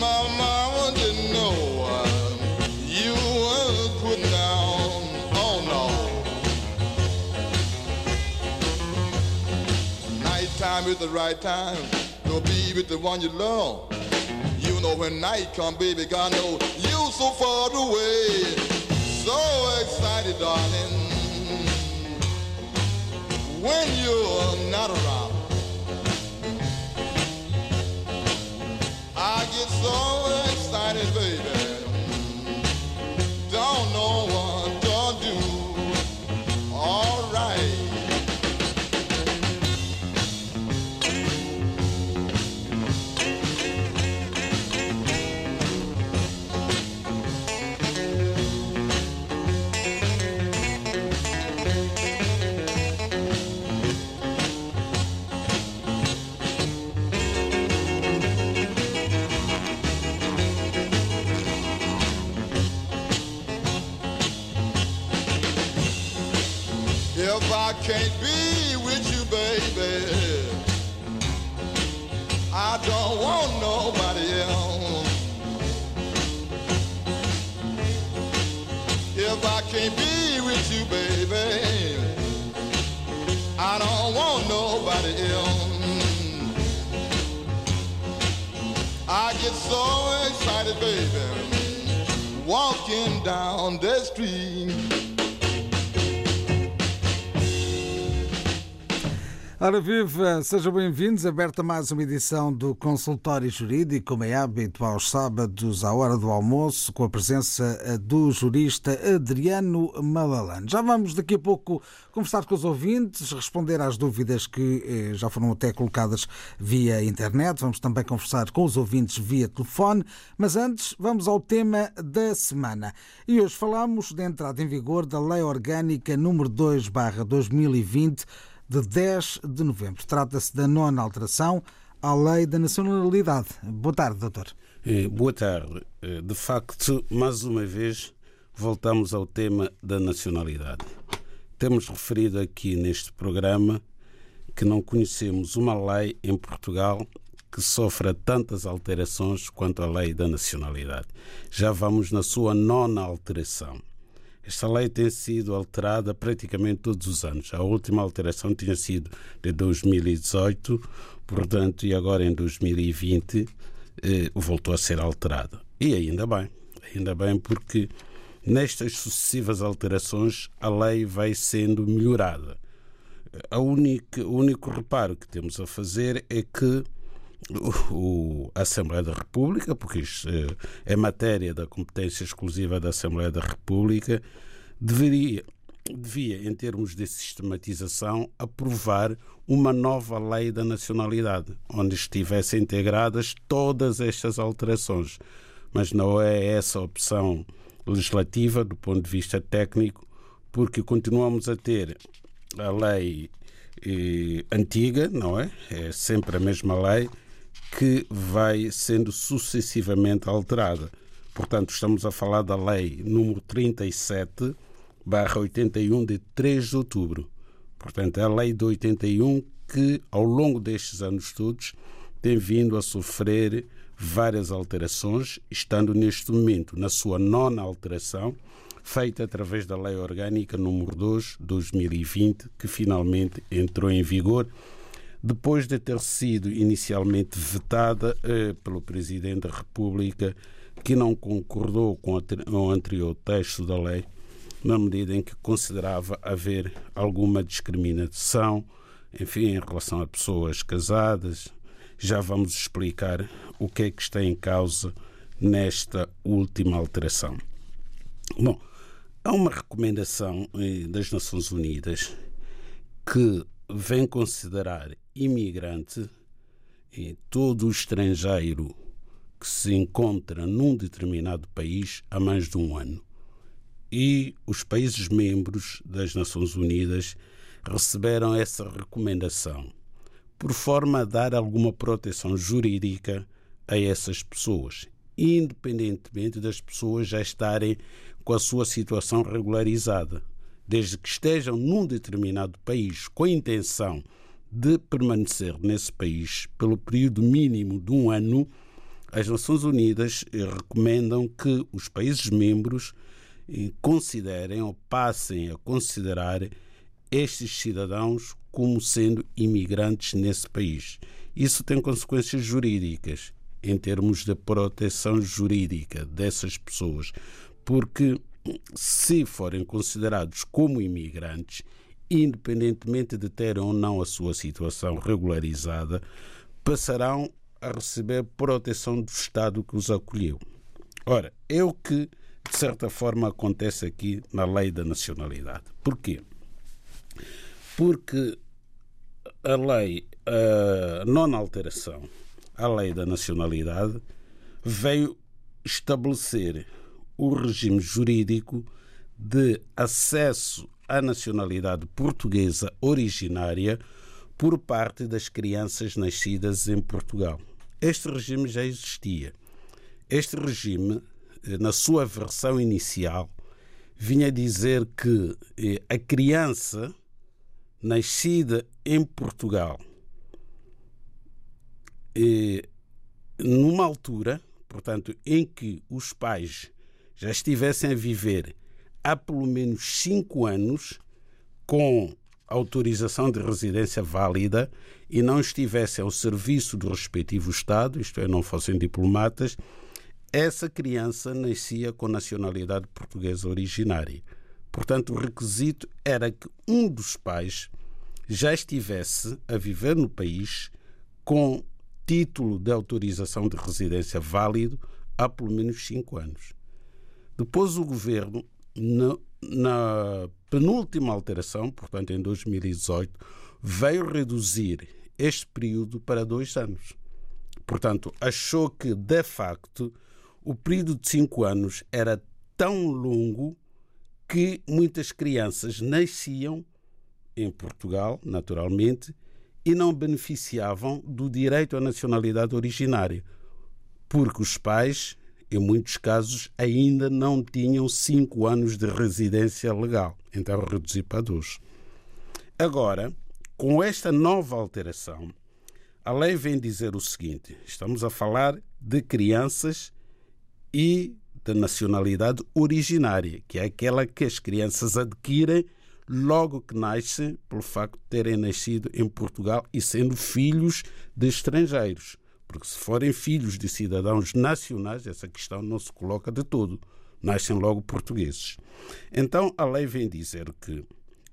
My mama didn't know you were putting down. Oh no. Nighttime is the right time to be with the one you love. You know when night come, baby, God know you so far away. So excited, darling. When you're not around, get so excited, baby. Don't know what I can't be with you, baby, I don't want nobody else. If I can't be with you, baby, I don't want nobody else. I get so excited, baby, walking down the street. Ora viva, sejam bem-vindos. Aberta mais uma edição do Consultório Jurídico, como é hábito aos sábados, à hora do almoço, com a presença eh, do jurista Adriano Malalane. Já vamos daqui a pouco conversar com os ouvintes, responder às dúvidas que eh, já foram até colocadas via internet. Vamos também conversar com os ouvintes via telefone, mas antes vamos ao tema da semana. E hoje falamos da entrada em vigor da Lei Orgânica número 2/2020 de 10 de novembro. Trata-se da nona alteração à Lei da Nacionalidade. Boa tarde, doutor. Eh, Boa tarde. Eh, De facto, mais uma vez, voltamos ao tema da nacionalidade. Temos referido aqui neste programa que não conhecemos uma lei em Portugal que sofra tantas alterações quanto a lei da nacionalidade. Já vamos na sua nona alteração. Esta lei tem sido alterada praticamente todos os anos. A última alteração tinha sido de 2018, portanto, e agora em 2020 eh, voltou a ser alterada. E ainda bem, ainda bem porque nestas sucessivas alterações a lei vai sendo melhorada. A única, o único reparo que temos a fazer é que o, a Assembleia da República, porque isto é matéria da competência exclusiva da Assembleia da República, deveria, devia, em termos de sistematização, aprovar uma nova lei da nacionalidade, onde estivessem integradas todas estas alterações. Mas não é essa a opção legislativa do ponto de vista técnico, porque continuamos a ter a lei eh, antiga, não é? É sempre a mesma lei que vai sendo sucessivamente alterada. Portanto, estamos a falar da lei número 37, barra 81, de 3 de outubro. Portanto, é a lei de 81 que, ao longo destes anos todos, tem vindo a sofrer várias alterações, estando neste momento na sua nona alteração, feita através da Lei Orgânica número 2 2020, que finalmente entrou em vigor, depois de ter sido inicialmente vetada eh, pelo Presidente da República, que não concordou com o anterior texto da lei, na medida em que considerava haver alguma discriminação, enfim, em relação a pessoas casadas. Já vamos explicar o que é que está em causa nesta última alteração. Bom, há uma recomendação eh, das Nações Unidas que vem considerar imigrante e todo o estrangeiro que se encontra num determinado país há mais de um ano. E os países membros das Nações Unidas receberam essa recomendação por forma a dar alguma proteção jurídica a essas pessoas, independentemente das pessoas já estarem com a sua situação regularizada, desde que estejam num determinado país com a intenção de permanecer nesse país pelo período mínimo de um ano, as Nações Unidas recomendam que os países membros considerem ou passem a considerar estes cidadãos como sendo imigrantes nesse país. Isso tem consequências jurídicas em termos de proteção jurídica dessas pessoas, porque se forem considerados como imigrantes, independentemente de terem ou não a sua situação regularizada, passarão a receber proteção do Estado que os acolheu. Ora, é o que, de certa forma, acontece aqui na lei da nacionalidade. Porquê? Porque a lei, a nona alteração à lei da nacionalidade, veio estabelecer o regime jurídico de acesso à nacionalidade portuguesa originária por parte das crianças nascidas em Portugal. Este regime já existia. Este regime, eh, na sua versão inicial, vinha dizer que eh, a criança nascida em Portugal, eh, numa altura, portanto, em que os pais já estivessem a viver há pelo menos cinco anos com autorização de residência válida e não estivessem ao serviço do respectivo Estado, isto é, não fossem diplomatas, essa criança nascia com nacionalidade portuguesa originária. Portanto, o requisito era que um dos pais já estivesse a viver no país com título de autorização de residência válido há pelo menos cinco anos. Depois o governo, na, na penúltima alteração, portanto em 2018, veio reduzir este período para dois anos. Portanto, achou que, de facto, o período de cinco anos era tão longo que muitas crianças nasciam em Portugal, naturalmente, e não beneficiavam do direito à nacionalidade originária, porque os pais em muitos casos, ainda não tinham cinco anos de residência legal, então reduzir para dois. Agora, com esta nova alteração, a lei vem dizer o seguinte: estamos a falar de crianças e da nacionalidade originária, que é aquela que as crianças adquirem logo que nascem, pelo facto de terem nascido em Portugal e sendo filhos de estrangeiros. Porque se forem filhos de cidadãos nacionais, essa questão não se coloca de todo. Nascem logo portugueses. Então a lei vem dizer que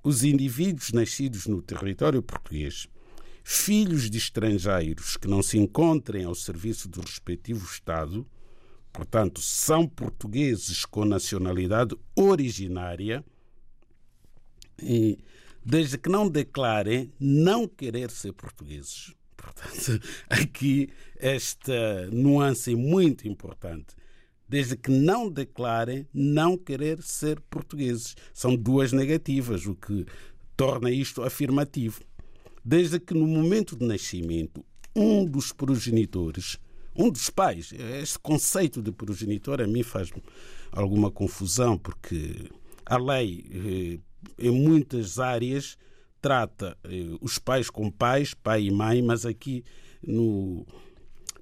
os indivíduos nascidos no território português, filhos de estrangeiros que não se encontrem ao serviço do respectivo Estado, portanto, são portugueses com nacionalidade originária, desde que não declarem não querer ser portugueses. Aqui esta nuance muito importante. Desde que não declarem não querer ser portugueses. São duas negativas, o que torna isto afirmativo. Desde que no momento de nascimento um dos progenitores, um dos pais. Este conceito de progenitor a mim faz alguma confusão, porque a lei, eh, em muitas áreas, trata eh, os pais com pais, pai e mãe, mas aqui no,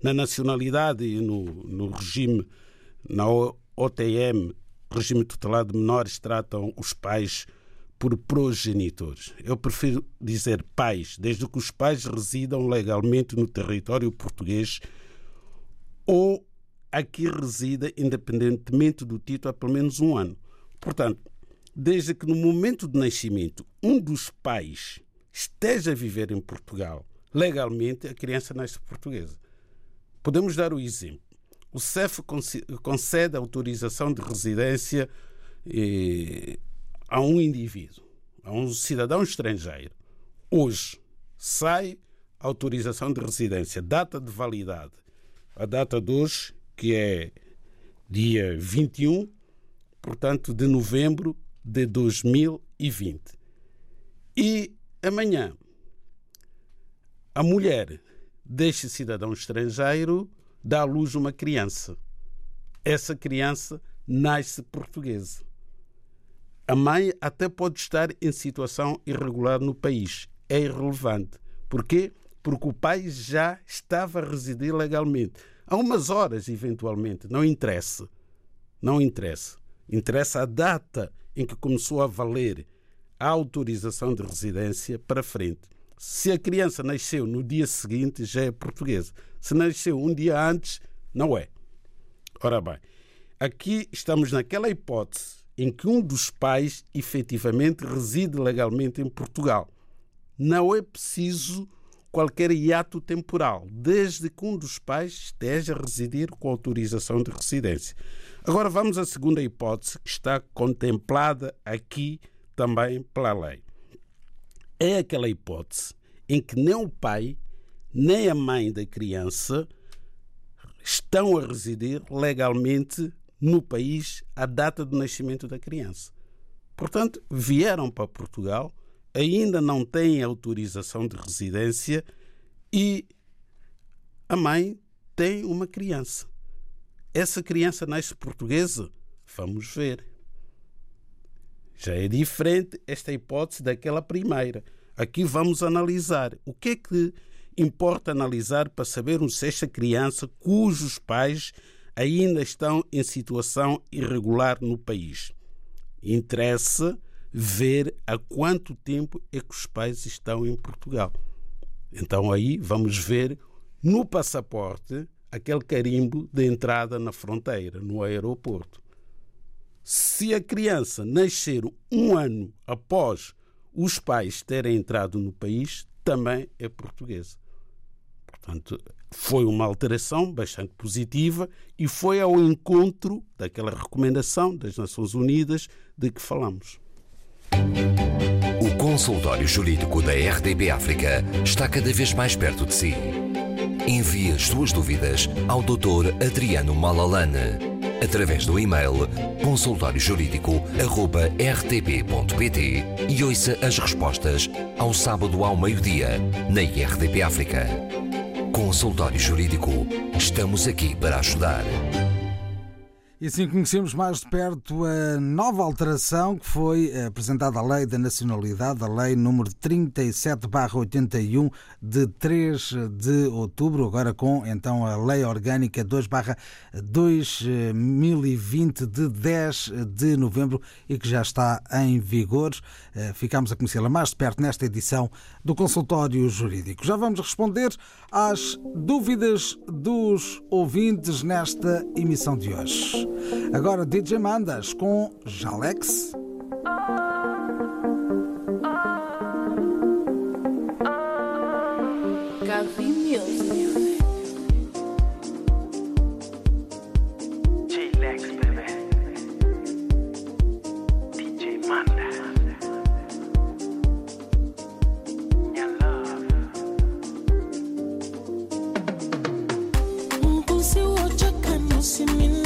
na nacionalidade e no, no regime, na OTM, regime tutelado de menores, tratam os pais por progenitores. Eu prefiro dizer pais, desde que os pais residam legalmente no território português ou aqui resida independentemente do título há pelo menos um ano. Portanto, desde que no momento de nascimento um dos pais esteja a viver em Portugal, legalmente a criança nasce portuguesa. Podemos dar o exemplo. O CEF concede autorização de residência eh, a um indivíduo, a um cidadão estrangeiro. Hoje sai autorização de residência, data de validade. A data de hoje, que é dia 21, portanto, de novembro de 2020. E amanhã, a mulher deste cidadão estrangeiro dá à luz uma criança. Essa criança nasce portuguesa. A mãe até pode estar em situação irregular no país. É irrelevante. Porquê? Porque o pai já estava a residir legalmente. Há umas horas, eventualmente. Não interessa. Não interessa. Interessa a data em que começou a valer a autorização de residência para frente. Se a criança nasceu no dia seguinte, já é portuguesa. Se nasceu um dia antes, não é. Ora bem, aqui estamos naquela hipótese em que um dos pais efetivamente reside legalmente em Portugal. Não é preciso qualquer hiato temporal, desde que um dos pais esteja a residir com autorização de residência. Agora vamos à segunda hipótese que está contemplada aqui também pela lei. É aquela hipótese em que nem o pai nem a mãe da criança estão a residir legalmente no país à data do nascimento da criança. Portanto, vieram para Portugal, ainda não têm autorização de residência e a mãe tem uma criança. Essa criança nasce portuguesa? Vamos ver. Já é diferente esta hipótese daquela primeira. Aqui vamos analisar o que é que importa analisar para sabermos se esta criança, cujos pais ainda estão em situação irregular no país. Interessa ver há quanto tempo é que os pais estão em Portugal. Então aí vamos ver no passaporte aquele carimbo de entrada na fronteira, no aeroporto. Se a criança nascer um ano após os pais terem entrado no país, também é portuguesa. Portanto, foi uma alteração bastante positiva e foi ao encontro daquela recomendação das Nações Unidas de que falamos. O consultório jurídico da RDB África está cada vez mais perto de si. Envie as suas dúvidas ao Dr. Adriano Malalane através do e-mail consultóriojurídico.rtp.pt e ouça as respostas ao sábado ao meio-dia na RDP África. Consultório Jurídico. Estamos aqui para ajudar. E assim conhecemos mais de perto a nova alteração que foi apresentada à Lei da Nacionalidade, a Lei número 37-81 de 3 de outubro, agora com então a Lei Orgânica 2-2020 de 10 de novembro e que já está em vigor. Eh, ficamos a conhecê-la mais de perto nesta edição do Consultório Jurídico. Já vamos responder às dúvidas dos ouvintes nesta emissão de hoje. Agora DJ Mandas com Jalex. Gavi Music. J-Lex, baby. DJ Manda. Minha love. Mpusi wochoka nusi menino Love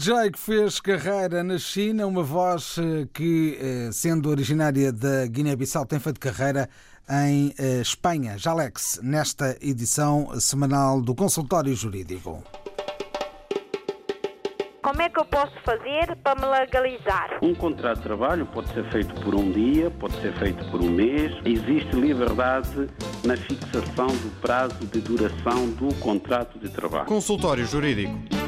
DJ que fez carreira na China, uma voz eh, que, eh, sendo originária da Guiné-Bissau, tem feito carreira em eh, Espanha. Jalex, nesta edição semanal do Consultório Jurídico. Como é que eu posso fazer para me legalizar? Um contrato de trabalho pode ser feito por um dia, pode ser feito por um mês. Existe liberdade na fixação do prazo de duração do contrato de trabalho. Consultório Jurídico.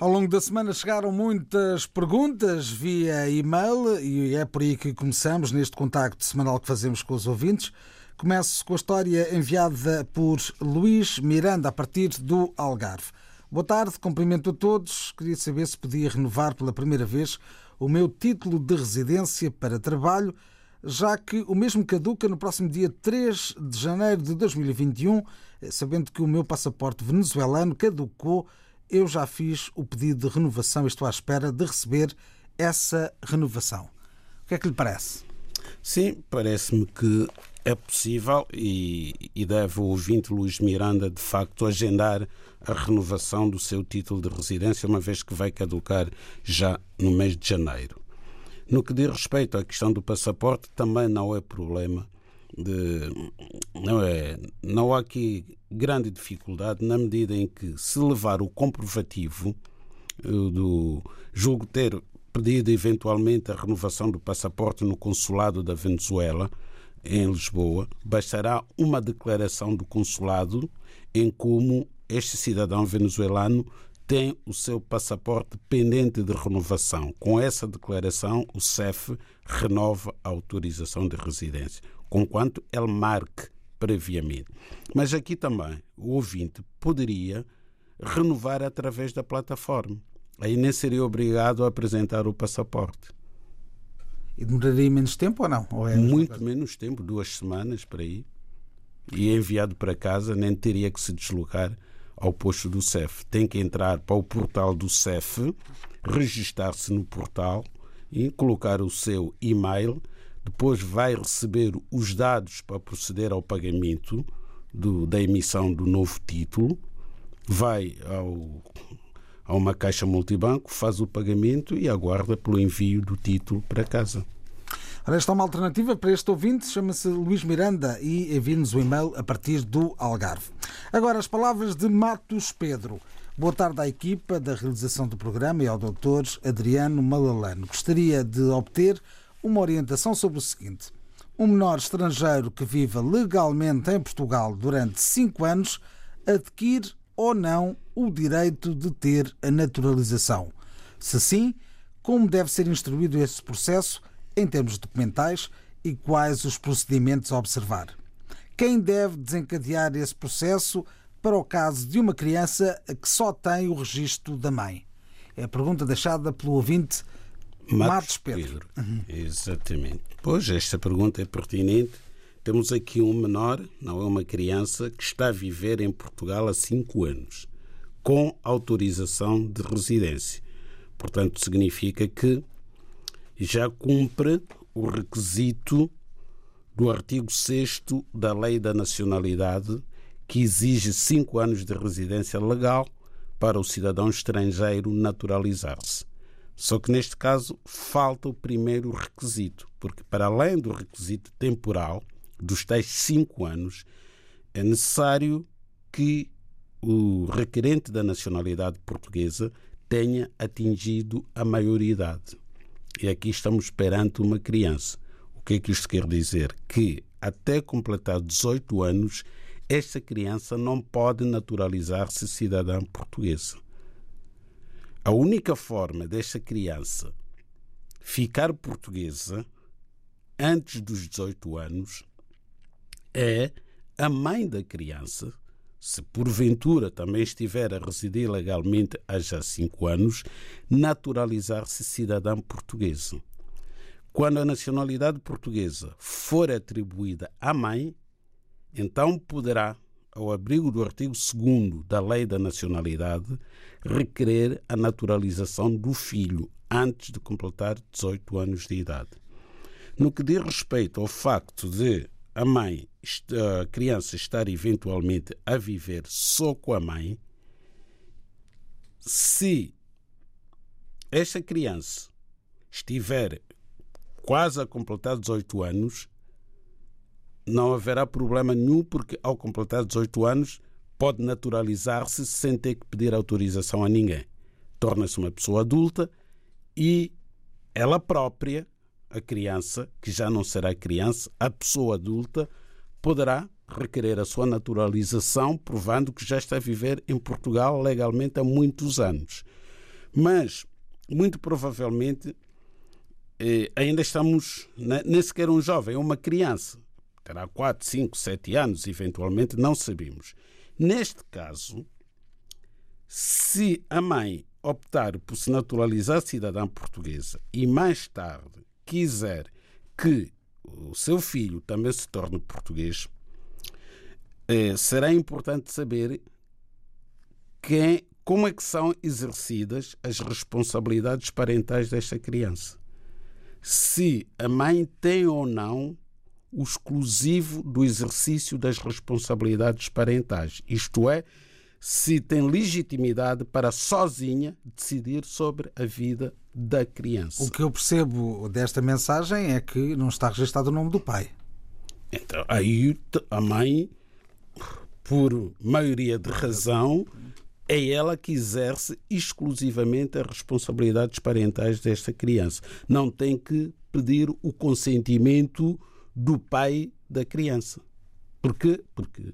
Ao longo da semana chegaram muitas perguntas via e-mail e é por aí que começamos neste contacto semanal que fazemos com os ouvintes. Começo com a história enviada por Luís Miranda a partir do Algarve. Boa tarde, cumprimento a todos. Queria saber se podia renovar pela primeira vez o meu título de residência para trabalho, já que o mesmo caduca no próximo dia 3 de janeiro de 2021, sabendo que o meu passaporte venezuelano caducou eu já fiz o pedido de renovação e estou à espera de receber essa renovação. O que é que lhe parece? Sim, parece-me que é possível e, e deve o ouvinte Luís Miranda de facto agendar a renovação do seu título de residência, uma vez que vai caducar já no mês de janeiro. No que diz respeito à questão do passaporte, também não é problema de, não é não há aqui grande dificuldade na medida em que se levar o comprovativo eh, do julgo ter pedido eventualmente a renovação do passaporte no consulado da Venezuela em Lisboa, bastará uma declaração do consulado em como este cidadão venezuelano tem o seu passaporte pendente de renovação. Com essa declaração, o CEF renova a autorização de residência, conquanto ele marque previamente. Mas aqui também o ouvinte poderia renovar através da plataforma. Aí nem seria obrigado a apresentar o passaporte. E demoraria menos tempo ou não? Ou é Muito menos tempo, duas semanas para aí. E enviado para casa, nem teria que se deslocar ao posto do CEF. Tem que entrar para o portal do CEF, registar-se no portal e colocar o seu e-mail. Depois vai receber os dados para proceder ao pagamento do, da emissão do novo título. Vai ao, a uma caixa multibanco, faz o pagamento e aguarda pelo envio do título para casa. Esta é uma alternativa para este ouvinte, chama-se Luís Miranda e envie-nos o e-mail a partir do Algarve. Agora, as palavras de Matos Pedro. Boa tarde à equipa da realização do programa e ao doutor Adriano Malalano. Gostaria de obter uma orientação sobre o seguinte. Um menor estrangeiro que viva legalmente em Portugal durante cinco anos adquire ou não o direito de ter a naturalização. Se sim, como deve ser instruído esse processo em termos documentais e quais os procedimentos a observar? Quem deve desencadear esse processo para o caso de uma criança que só tem o registro da mãe? É a pergunta deixada pelo ouvinte Matos, Pedro. Pedro. Exatamente. Pois, esta pergunta é pertinente. Temos aqui um menor, não é uma criança, que está a viver em Portugal há cinco anos, com autorização de residência. Portanto, significa que já cumpre o requisito do artigo 6 da Lei da Nacionalidade, que exige cinco anos de residência legal para o cidadão estrangeiro naturalizar-se. Só que neste caso falta o primeiro requisito, porque para além do requisito temporal dos tais cinco anos, é necessário que o requerente da nacionalidade portuguesa tenha atingido a maioridade. E aqui estamos perante uma criança. O que é que isto quer dizer? Que até completar 18 anos, esta criança não pode naturalizar-se cidadã portuguesa. A única forma desta criança ficar portuguesa antes dos 18 anos é a mãe da criança, se porventura também estiver a residir legalmente há já 5 anos, naturalizar-se cidadã portuguesa. Quando a nacionalidade portuguesa for atribuída à mãe, então poderá ao abrigo do artigo 2 da Lei da Nacionalidade, requerer a naturalização do filho antes de completar 18 anos de idade. No que diz respeito ao facto de a mãe, a criança estar eventualmente a viver só com a mãe, se esta criança estiver quase a completar 18 anos, não haverá problema nenhum, porque ao completar 18 anos pode naturalizar-se sem ter que pedir autorização a ninguém. Torna-se uma pessoa adulta e ela própria, a criança, que já não será criança, a pessoa adulta, poderá requerer a sua naturalização, provando que já está a viver em Portugal legalmente há muitos anos. Mas, muito provavelmente, eh, ainda estamos, nem sequer um jovem, uma criança terá 4, 5, 7 anos, eventualmente, não sabemos. Neste caso, se a mãe optar por se naturalizar cidadã portuguesa e mais tarde quiser que o seu filho também se torne português, eh, será importante saber quem, como é que são exercidas as responsabilidades parentais desta criança. Se a mãe tem ou não o exclusivo do exercício das responsabilidades parentais, isto é, se tem legitimidade para sozinha decidir sobre a vida da criança. O que eu percebo desta mensagem é que não está registado o nome do pai. Então, aí a mãe, por maioria de razão, é ela que exerce exclusivamente as responsabilidades parentais desta criança. Não tem que pedir o consentimento do pai da criança. Porquê? Porque,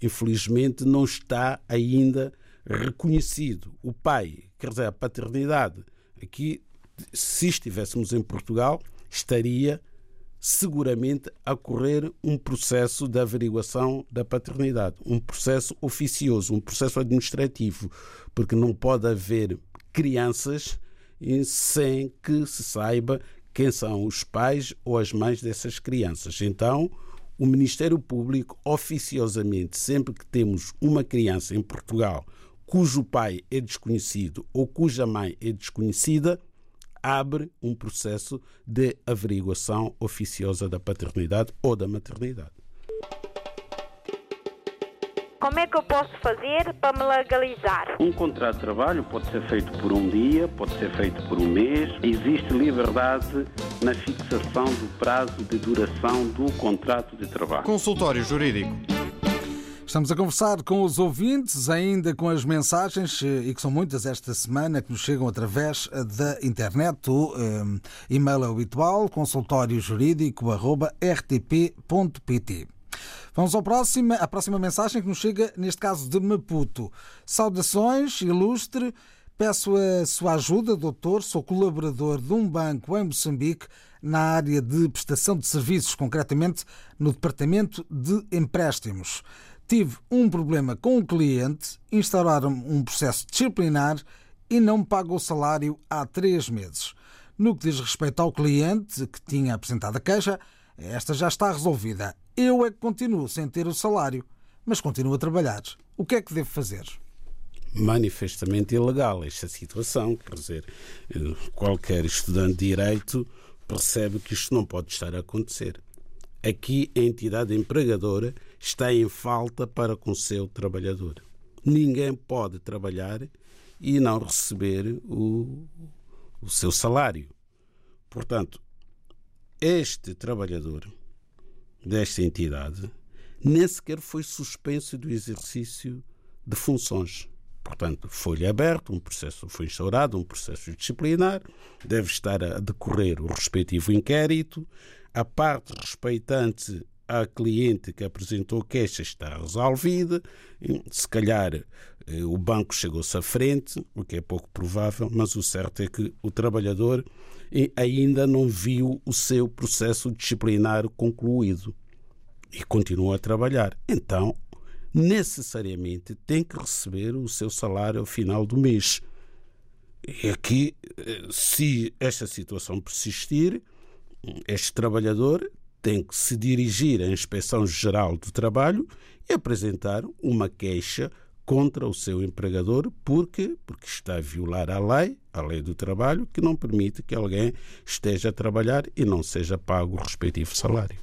infelizmente, não está ainda reconhecido. O pai, quer dizer, a paternidade. Aqui, se estivéssemos em Portugal, estaria seguramente a correr um processo de averiguação da paternidade, um processo oficioso, um processo administrativo, porque não pode haver crianças sem que se saiba quem são os pais ou as mães dessas crianças. Então, o Ministério Público, oficiosamente, sempre que temos uma criança em Portugal cujo pai é desconhecido ou cuja mãe é desconhecida, abre um processo de averiguação oficiosa da paternidade ou da maternidade. Como é que eu posso fazer para me legalizar? Um contrato de trabalho pode ser feito por um dia, pode ser feito por um mês. Existe liberdade na fixação do prazo de duração do contrato de trabalho. Consultório Jurídico. Estamos a conversar com os ouvintes, ainda com as mensagens, eh, e que são muitas esta semana, que nos chegam através eh, da internet. O um, e-mail é habitual, consultóriojurídico.rtp.pt. Vamos ao próximo, à próxima mensagem que nos chega, neste caso de Maputo. Saudações, ilustre. Peço a sua ajuda, doutor. Sou colaborador de um banco em Moçambique na área de prestação de serviços, concretamente no departamento de empréstimos. Tive um problema com o cliente, instauraram um processo disciplinar e não me pagou o salário há três meses. No que diz respeito ao cliente que tinha apresentado a queixa, esta já está resolvida. Eu é que continuo sem ter o salário, mas continuo a trabalhar. O que é que devo fazer? Manifestamente ilegal esta situação. Quer dizer, qualquer estudante de direito percebe que isto não pode estar a acontecer. Aqui a entidade empregadora está em falta para com o seu trabalhador. Ninguém pode trabalhar e não receber o, o seu salário. Portanto, este trabalhador desta entidade nem sequer foi suspenso do exercício de funções. Portanto, foi-lhe aberto, um processo foi instaurado, um processo disciplinar, deve estar a decorrer o respectivo inquérito. A parte respeitante à cliente que apresentou queixa está resolvida. Se calhar o banco chegou-se à frente, o que é pouco provável, mas o certo é que o trabalhador ainda não viu o seu processo disciplinar concluído e continua a trabalhar. Então, necessariamente tem que receber o seu salário ao final do mês. E aqui, eh, se esta situação persistir, este trabalhador tem que se dirigir à Inspeção Geral do Trabalho e apresentar uma queixa contra o seu empregador porque porque está a violar a lei, a lei do trabalho, que não permite que alguém esteja a trabalhar e não seja pago o respectivo salário.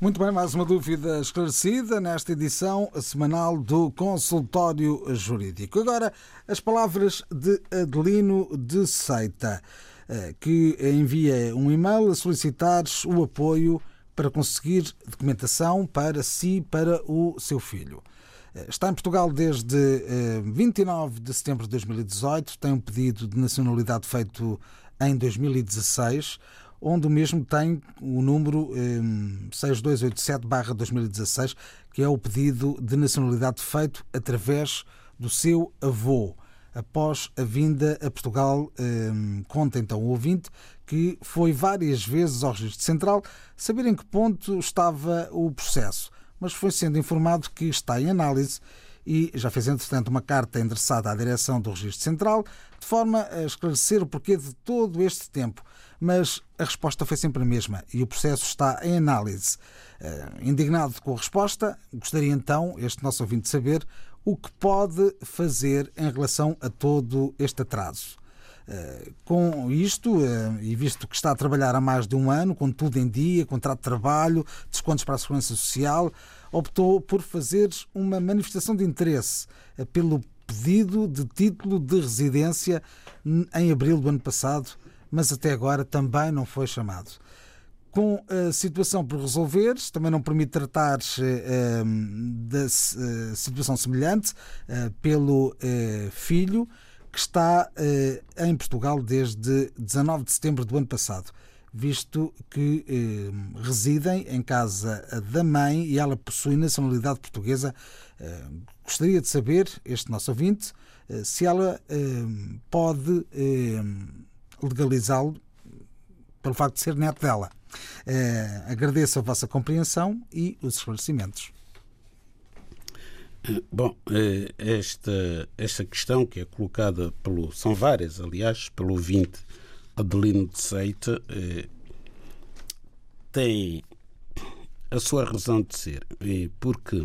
Muito bem, mais uma dúvida esclarecida nesta edição semanal do Consultório Jurídico. Agora, as palavras de Adelino de Seita, eh, que envia um e-mail a solicitar o apoio para conseguir documentação para si e para o seu filho. Eh, está em Portugal desde 29 eh, de setembro de 2018, tem um pedido de nacionalidade feito em 2016 onde o mesmo tem o número 6287-2016, eh, que é o pedido de nacionalidade feito através do seu avô. Após a vinda a Portugal, conta então o ouvinte que foi várias vezes ao Registro Central saber em que ponto estava o processo, mas foi sendo informado que está em análise e já fez, entretanto, uma carta endereçada à direção do Registro Central, de forma a esclarecer o porquê de todo este tempo mas a resposta foi sempre a mesma e o processo está em análise. Eh, indignado com a resposta, gostaria então, este nosso ouvinte, de saber o que pode fazer em relação a todo este atraso. Eh, com isto, eh, e visto que está a trabalhar há mais de um ano, com tudo em dia, contrato de trabalho, descontos para a Segurança Social, optou por fazer uma manifestação de interesse pelo pedido de título de residência em abril do ano passado mas até agora também não foi chamado. Com a situação por resolver, também não permite tratar eh, da eh, situação semelhante eh, pelo filho que está em Portugal desde 19 de setembro do ano passado, visto que residem em casa da mãe e ela possui nacionalidade portuguesa. Gostaria de saber, este nosso ouvinte, se ela pode legalizá-lo pelo facto de ser neto dela. Eh, agradeço a vossa compreensão e os esclarecimentos. Eh, bom, eh, esta, esta questão que é colocada pelo. São várias, aliás, pelo ouvinte Adelino de Seita, tem a sua razão de ser, porque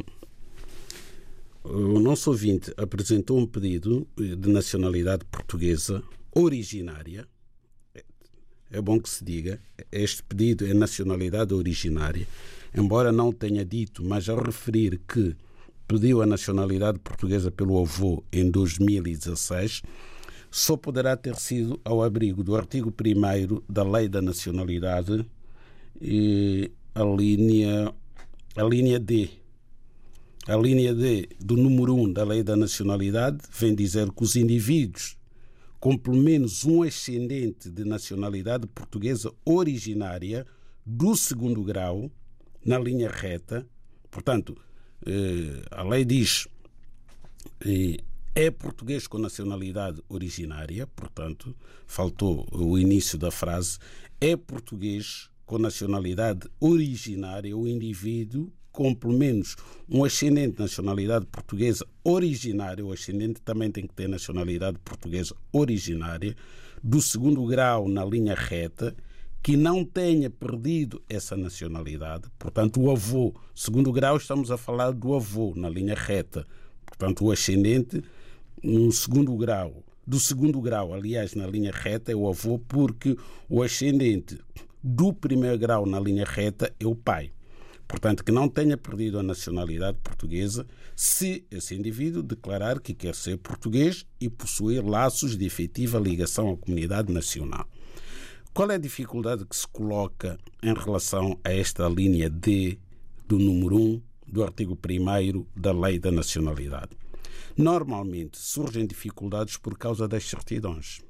o nosso ouvinte apresentou um pedido de nacionalidade portuguesa originária é bom que se diga, este pedido é nacionalidade originária, embora não tenha dito, mas ao referir que pediu a nacionalidade portuguesa pelo avô em 2016, só poderá ter sido ao abrigo do artigo 1 da Lei da Nacionalidade e a linha, a linha D. A linha D do número 1 da Lei da Nacionalidade vem dizer que os indivíduos com pelo menos um ascendente de nacionalidade portuguesa originária do segundo grau na linha reta. Portanto, a lei diz eh, é português com nacionalidade originária, portanto, faltou o início da frase, é português com nacionalidade originária o indivíduo com pelo menos um ascendente de nacionalidade portuguesa originária, o ascendente também tem que ter nacionalidade portuguesa originária, do segundo grau na linha reta, que não tenha perdido essa nacionalidade. Portanto, o avô, segundo grau, estamos a falar do avô na linha reta. Portanto, o ascendente no segundo grau. Do segundo grau, aliás, na linha reta é o avô, porque o ascendente do primeiro grau na linha reta é o pai. Portanto, que não tenha perdido a nacionalidade portuguesa se esse indivíduo declarar que quer ser português e possuir laços de efetiva ligação à comunidade nacional. Qual é a dificuldade que se coloca em relação a esta linha D do número 1 do artigo 1 da Lei da Nacionalidade? Normalmente surgem dificuldades por causa das certidões.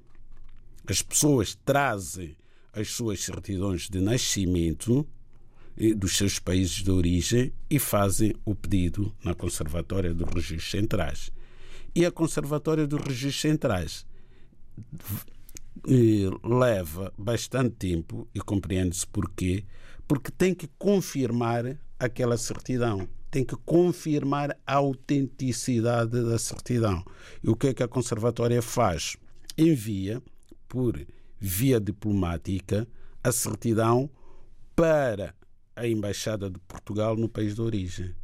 As pessoas trazem as suas certidões de nascimento dos seus países de origem e fazem o pedido na Conservatória dos Registros Centrais. E a Conservatória dos Registros Centrais leva bastante tempo, e compreende-se porquê, porque tem que confirmar aquela certidão, tem que confirmar a autenticidade da certidão. E o que é que a Conservatória faz? Envia, por via diplomática, a certidão para a Embaixada de Portugal no país de origem.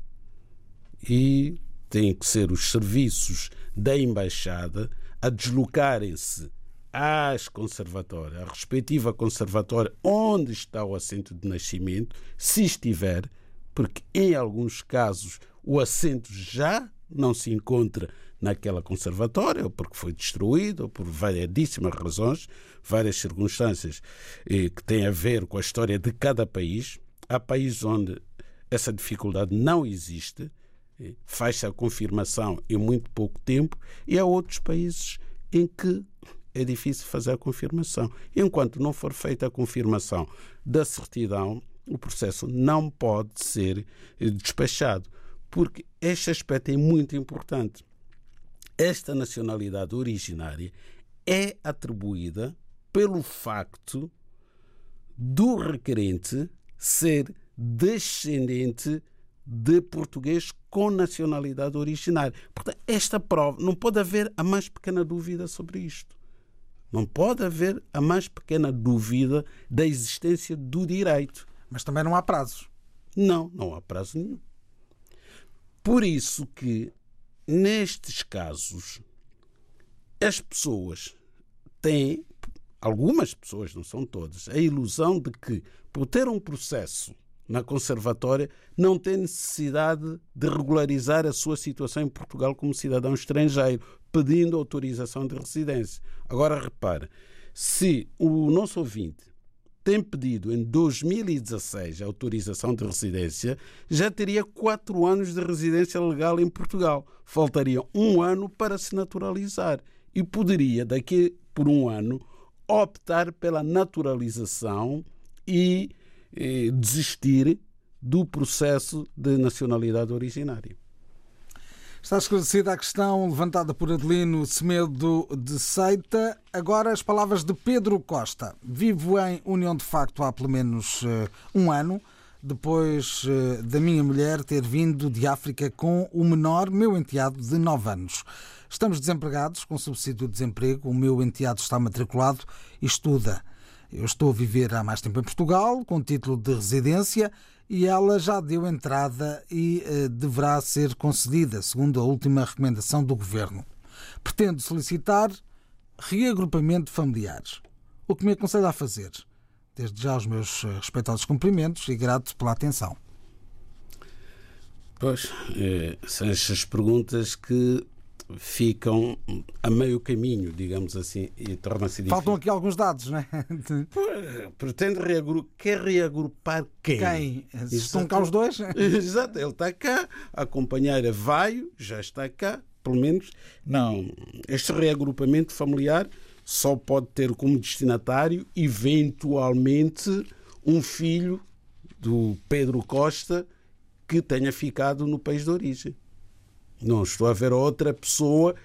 E têm que ser os serviços da Embaixada a deslocarem-se às conservatórias, à respectiva conservatória onde está o assento de nascimento, se estiver, porque em alguns casos o assento já não se encontra naquela conservatória, ou porque foi destruído, ou por variedíssimas razões, várias circunstâncias eh, que têm a ver com a história de cada país. Há países onde essa dificuldade não existe, eh, faz-se a confirmação em muito pouco tempo, e há outros países em que é difícil fazer a confirmação. Enquanto não for feita a confirmação da certidão, o processo não pode ser eh, despachado, porque este aspecto é muito importante. Esta nacionalidade originária é atribuída pelo facto do requerente ser descendente de português com nacionalidade originária. Portanto, esta prova, não pode haver a mais pequena dúvida sobre isto. Não pode haver a mais pequena dúvida da existência do direito. Mas também não há prazos. Não, não há prazo nenhum. Por isso que, nestes casos, as pessoas têm, algumas pessoas, não são todas, a ilusão de que, por ter um processo na conservatória, não tem necessidade de regularizar a sua situação em Portugal como cidadão estrangeiro, pedindo autorização de residência. Agora repare, se o nosso ouvinte tem pedido em 2016 a autorização de residência, já teria quatro anos de residência legal em Portugal. Faltaria um ano para se naturalizar e poderia, daqui por um ano, optar pela naturalização e, eh, desistir do processo de nacionalidade originária. Está esclarecida a questão levantada por Adelino Semedo de Seita. Agora as palavras de Pedro Costa. Vivo em união de facto há pelo menos uh, um ano, depois uh, da minha mulher ter vindo de África com o menor, meu enteado, de 9 anos. Estamos desempregados, com subsídio de desemprego. O meu enteado está matriculado e estuda. Eu estou a viver há mais tempo em Portugal, com título de residência e ela já deu entrada e uh, deverá ser concedida, segundo a última recomendação do Governo. Pretendo solicitar reagrupamento de familiares. O que me aconselha a fazer? Desde já os meus eh, respeitosos cumprimentos e grato pela atenção. Pois, eh, são estas perguntas que ficam a meio caminho, digamos assim, e torna-se difícil. Faltam aqui alguns dados, não é? Pretende reagrupar, quer reagrupar quem? Quem? Estão cá os dois? Exato, ele está cá, a companheira vai, já está cá, pelo menos. Não, este reagrupamento familiar só pode ter como destinatário, eventualmente, um filho do Pedro Costa que tenha ficado no país de origem. Não estou a ver outra pessoa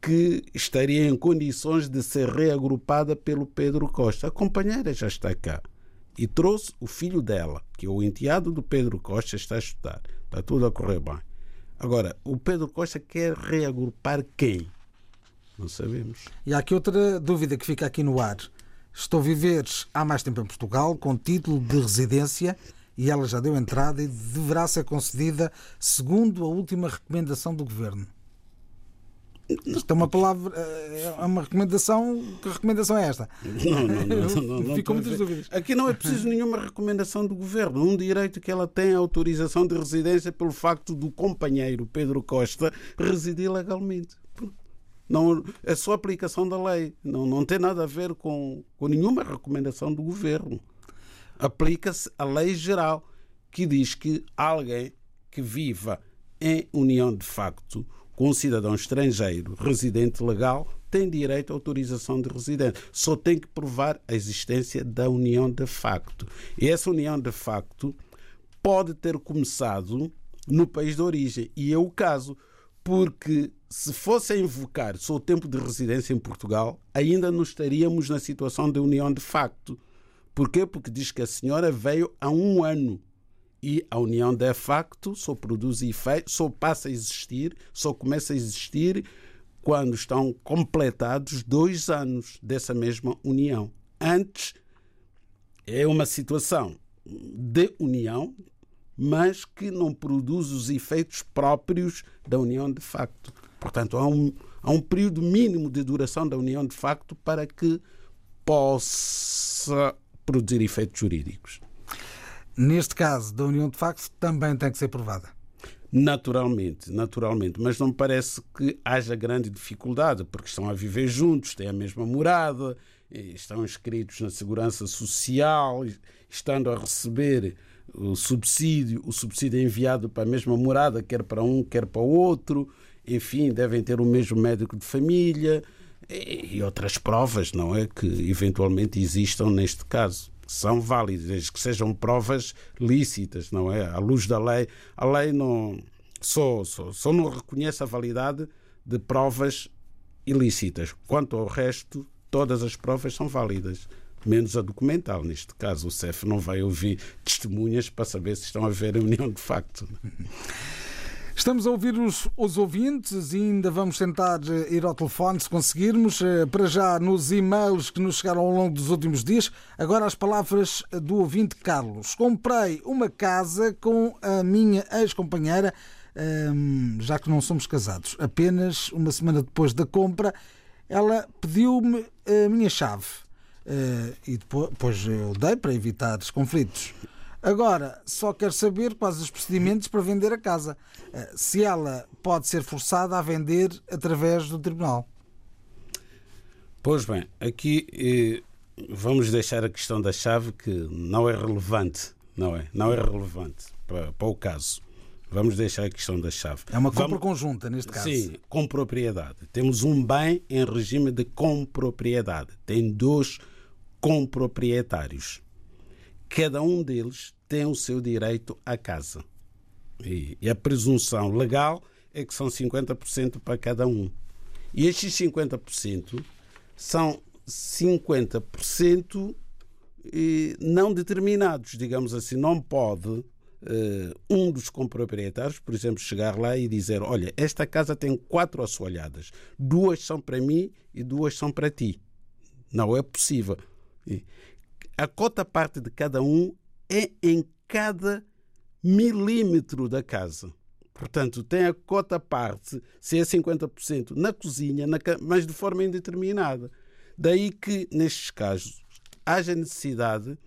que estaria em condições de ser reagrupada pelo Pedro Costa. A companheira já está cá e trouxe o filho dela, que é o enteado do Pedro Costa, está a estudar. Está tudo a correr bem. Agora, o Pedro Costa quer reagrupar quem? Não sabemos. E há aqui outra dúvida que fica aqui no ar. Estou a viver há mais tempo em Portugal, com título de residência, e ela já deu entrada e deverá ser concedida segundo a última recomendação do governo. Isto é uma palavra, é uma recomendação. Que recomendação é esta? Não, não, não. não, não Ficam muitas dúvidas. Aqui não é preciso nenhuma recomendação do governo. Um direito que ela tem é a autorização de residência pelo facto do companheiro Pedro Costa residir legalmente. Não, é só aplicação da lei. Não, não tem nada a ver com, com nenhuma recomendação do governo. Aplica-se a lei geral que diz que alguém que viva em união de facto com um cidadão estrangeiro residente legal tem direito à autorização de residência. Só tem que provar a existência da união de facto. E essa união de facto pode ter começado no país de origem. E é o caso, porque se fosse a invocar só o tempo de residência em Portugal, ainda não estaríamos na situação de união de facto. Porquê? Porque diz que a senhora veio há um ano e a união de facto só produz efeito, só passa a existir, só começa a existir quando estão completados dois anos dessa mesma união. Antes é uma situação de união, mas que não produz os efeitos próprios da união de facto. Portanto, há um, há um período mínimo de duração da união de facto para que possa produzir efeitos jurídicos. Neste caso da união de facto também tem que ser provada. Naturalmente, naturalmente, mas não me parece que haja grande dificuldade, porque estão a viver juntos, têm a mesma morada, estão inscritos na segurança social, estando a receber o subsídio, o subsídio é enviado para a mesma morada, quer para um, quer para o outro, enfim, devem ter o mesmo médico de família e outras provas, não é? Que eventualmente existam neste caso são válidas, que sejam provas lícitas, não é? À luz da lei, a lei não só, só, só não reconhece a validade de provas ilícitas. Quanto ao resto, todas as provas são válidas, menos a documental. Neste caso, o CEF não vai ouvir testemunhas para saber se estão a haver união de facto. Estamos a ouvir os, os, ouvintes e ainda vamos tentar eh, ir ao telefone se conseguirmos. Eh, para já, nos e-mails que nos chegaram ao longo dos últimos dias, agora as palavras do ouvinte Carlos. Comprei uma casa com a minha ex-companheira, ehm, já que não somos casados. Apenas uma semana depois da compra, ela pediu-me a minha chave. Eh, e depois eu dei para evitar conflitos. Agora, só quero saber quais os procedimentos para vender a casa. Eh, se ela pode ser forçada a vender através do tribunal. Pois bem, aqui eh, vamos deixar a questão da chave que não é relevante, não é? Não é relevante para, para o caso. Vamos deixar a questão da chave. É uma compra Vamos... conjunta, neste caso. Sim, com propriedade. Temos um bem em regime de compropriedade. Tem dois comproprietários. Cada um deles tem o seu direito à casa. E, a presunção legal é que são 50% para cada um. E estes 50% são 50% não determinados, digamos assim. Não pode Uh, um dos comproprietários, por exemplo, chegar lá e dizer: Olha, esta casa tem quatro assoalhadas, duas são para mim e duas são para ti. Não é possível. A cota parte de cada um é em cada milímetro da casa. Portanto, tem a cota parte, se é 50% na cozinha, na, mas de forma indeterminada. Daí que, nestes casos, haja necessidade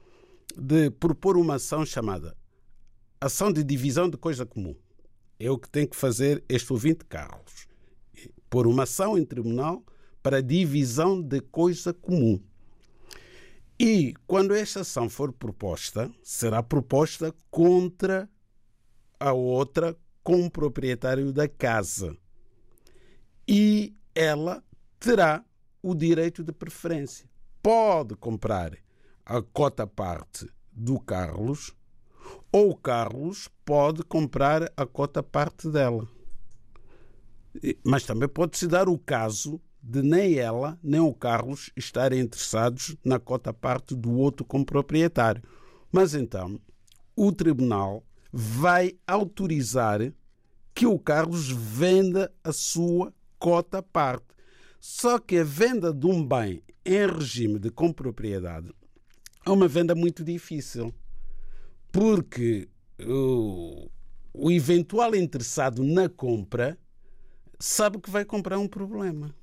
de propor uma ação chamada ação de divisão de coisa comum. É o que tem que fazer este ouvinte Carlos. Pôr uma ação em tribunal para divisão de coisa comum. E quando esta ação for proposta, será proposta contra a outra com o proprietário da casa. E ela terá o direito de preferência. Pode comprar a cota parte do Carlos ou o Carlos pode comprar a cota parte dela. Mas também pode-se dar o caso de nem ela nem o Carlos estarem interessados na cota parte do outro como proprietário. Mas então o tribunal vai autorizar que o Carlos venda a sua cota parte. Só que a venda de um bem em regime de compropriedade é uma venda muito difícil, porque o, o eventual interessado na compra sabe que vai comprar um problema.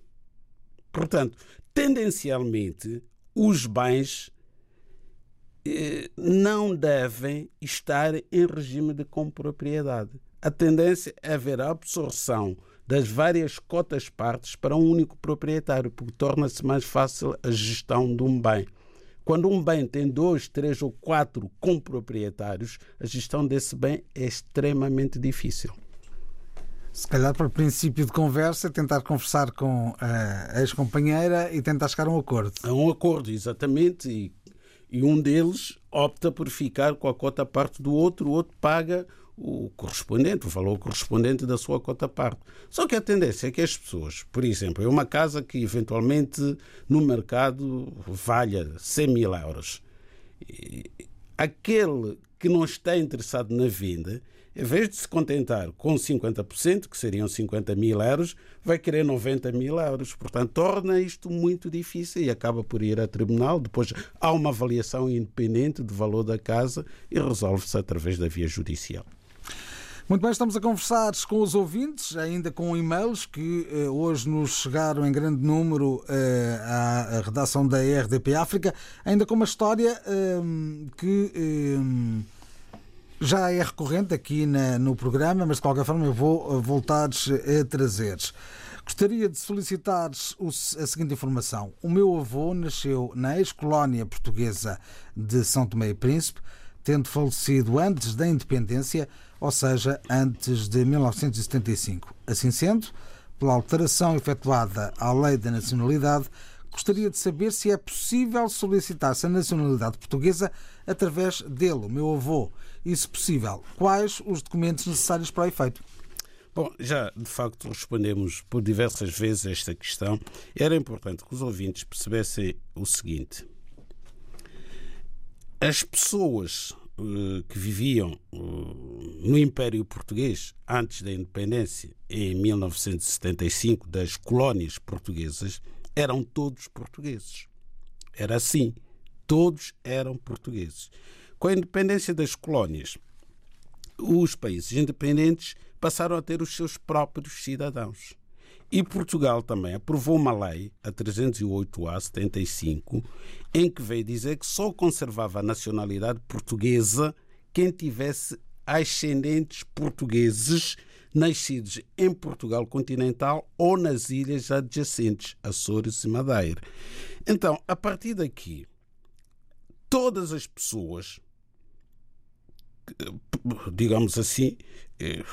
Portanto, tendencialmente, os bens eh, não devem estar em regime de compropriedade. A tendência é haver a absorção das várias cotas partes para um único proprietário, porque torna-se mais fácil a gestão de um bem. Quando um bem tem dois, três ou quatro comproprietários, a gestão desse bem é extremamente difícil. Se calhar, para princípio de conversa, tentar conversar com a ex-companheira e tentar chegar a um acordo. A um acordo, exatamente. E, e um deles opta por ficar com a cota parte do outro, o outro paga o correspondente, o valor correspondente da sua cota parte. Só que a tendência é que as pessoas, por exemplo, é uma casa que eventualmente no mercado valha 100 mil euros. Aquele que não está interessado na venda, em vez de se contentar com 50%, que seriam 50 mil euros, vai querer 90 mil euros. Portanto, torna isto muito difícil e acaba por ir a tribunal. Depois há uma avaliação independente do valor da casa e resolve-se através da via judicial. Muito bem, estamos a conversar com os ouvintes, ainda com e-mails que eh, hoje nos chegaram em grande número eh, à redação da RDP África, ainda com uma história eh, que já é recorrente aqui na, no programa, mas de qualquer forma eu vou voltar a trazer. Gostaria de solicitar a seguinte informação. O meu avô nasceu na ex-colónia portuguesa de São Tomé e Príncipe, tendo falecido antes da independência ou seja, antes de 1975. Assim sendo, pela alteração efetuada à Lei da Nacionalidade, gostaria de saber se é possível solicitar-se a nacionalidade portuguesa através dele, o meu avô, e, se possível, quais os documentos necessários para o efeito. Bom, já de facto respondemos por diversas vezes esta questão. Era importante que os ouvintes percebessem o seguinte: as pessoas eh, que viviam eh, no Império Português antes da independência, em 1975, das colónias portuguesas, eram todos portugueses. Era assim. Todos eram portugueses. Com a independência das colónias, os países independentes passaram a ter os seus próprios cidadãos. E Portugal também aprovou uma lei, a 308A 75, em que veio dizer que só conservava a nacionalidade portuguesa quem tivesse ascendentes portugueses nascidos em Portugal continental ou nas ilhas adjacentes, Açores e Madeira. Então, a partir daqui, todas as pessoas, digamos assim, eh,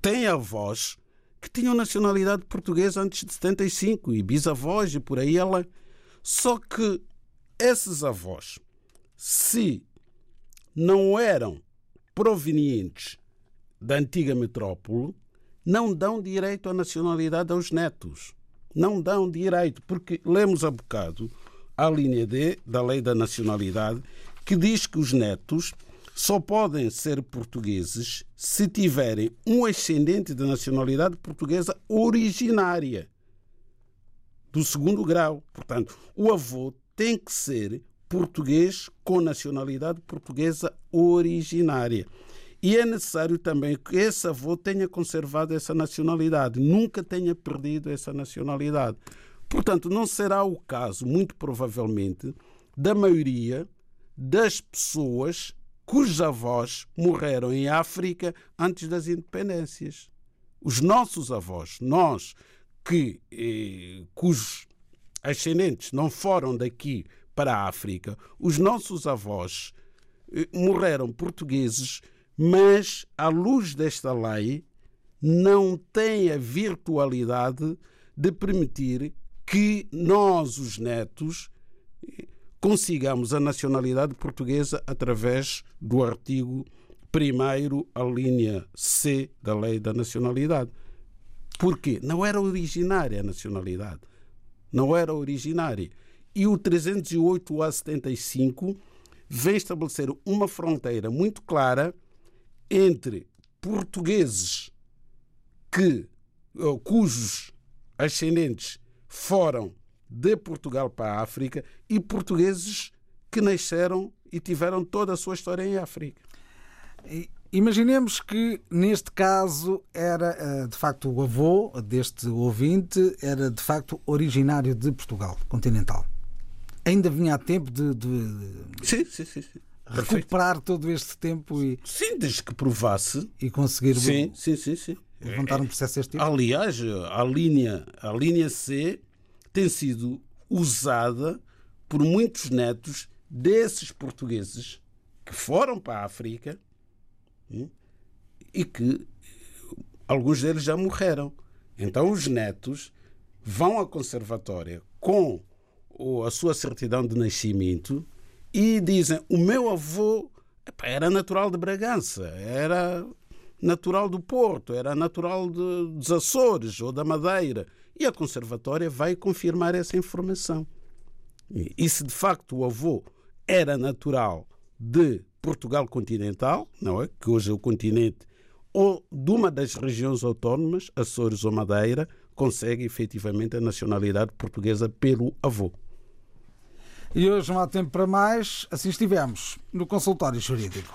têm a voz que tinham nacionalidade portuguesa antes de 75 e bisavós e por aí ela. Só que esses avós, se não eram provenientes da antiga metrópole, não dão direito à nacionalidade aos netos. Não dão direito, porque lemos há bocado a linha D da Lei da Nacionalidade, que diz que os netos só podem ser portugueses se tiverem um ascendente de nacionalidade portuguesa originária do segundo grau. Portanto, o avô tem que ser português com nacionalidade portuguesa originária. E é necessário também que esse avô tenha conservado essa nacionalidade, nunca tenha perdido essa nacionalidade. Portanto, não será o caso, muito provavelmente, da maioria das pessoas cujos avós morreram em África antes das independências. Os nossos avós, nós que eh, cujos ascendentes não foram daqui para a África, os nossos avós eh, morreram portugueses, mas à luz desta lei não tem a virtualidade de permitir que nós, os netos, consigamos a nacionalidade portuguesa através do artigo 1 a linha C da Lei da Nacionalidade. Porquê? Não era originária a nacionalidade. Não era originária. E o 308 a 75 vem estabelecer uma fronteira muito clara entre portugueses que, cujos ascendentes foram de Portugal para a África e portugueses que nasceram e tiveram toda a sua história em África. Imaginemos que neste caso era eh, de facto o avô deste ouvinte, era de facto originário de Portugal continental. Ainda vinha a tempo de, de sim, sim, sim, recuperar todo este tempo e. Sim, desde que provasse. E conseguir sim, sim, sim, sim. levantar um processo deste tipo. Aliás, a linha, a linha C tem sido usada por muitos netos desses portugueses que foram para a África hum, e que alguns deles já morreram. Então os netos vão à conservatória com a sua certidão de nascimento e dizem: o meu avô era natural de Bragança, era natural do Porto, era natural de, dos Açores ou da Madeira. E a Conservatória vai confirmar essa informação. E se de facto o avô era natural de Portugal continental, não é? Que hoje é o continente, ou de uma das regiões autónomas, Açores ou Madeira, consegue efetivamente a nacionalidade portuguesa pelo avô. E hoje não há tempo para mais, assim estivemos no consultório jurídico.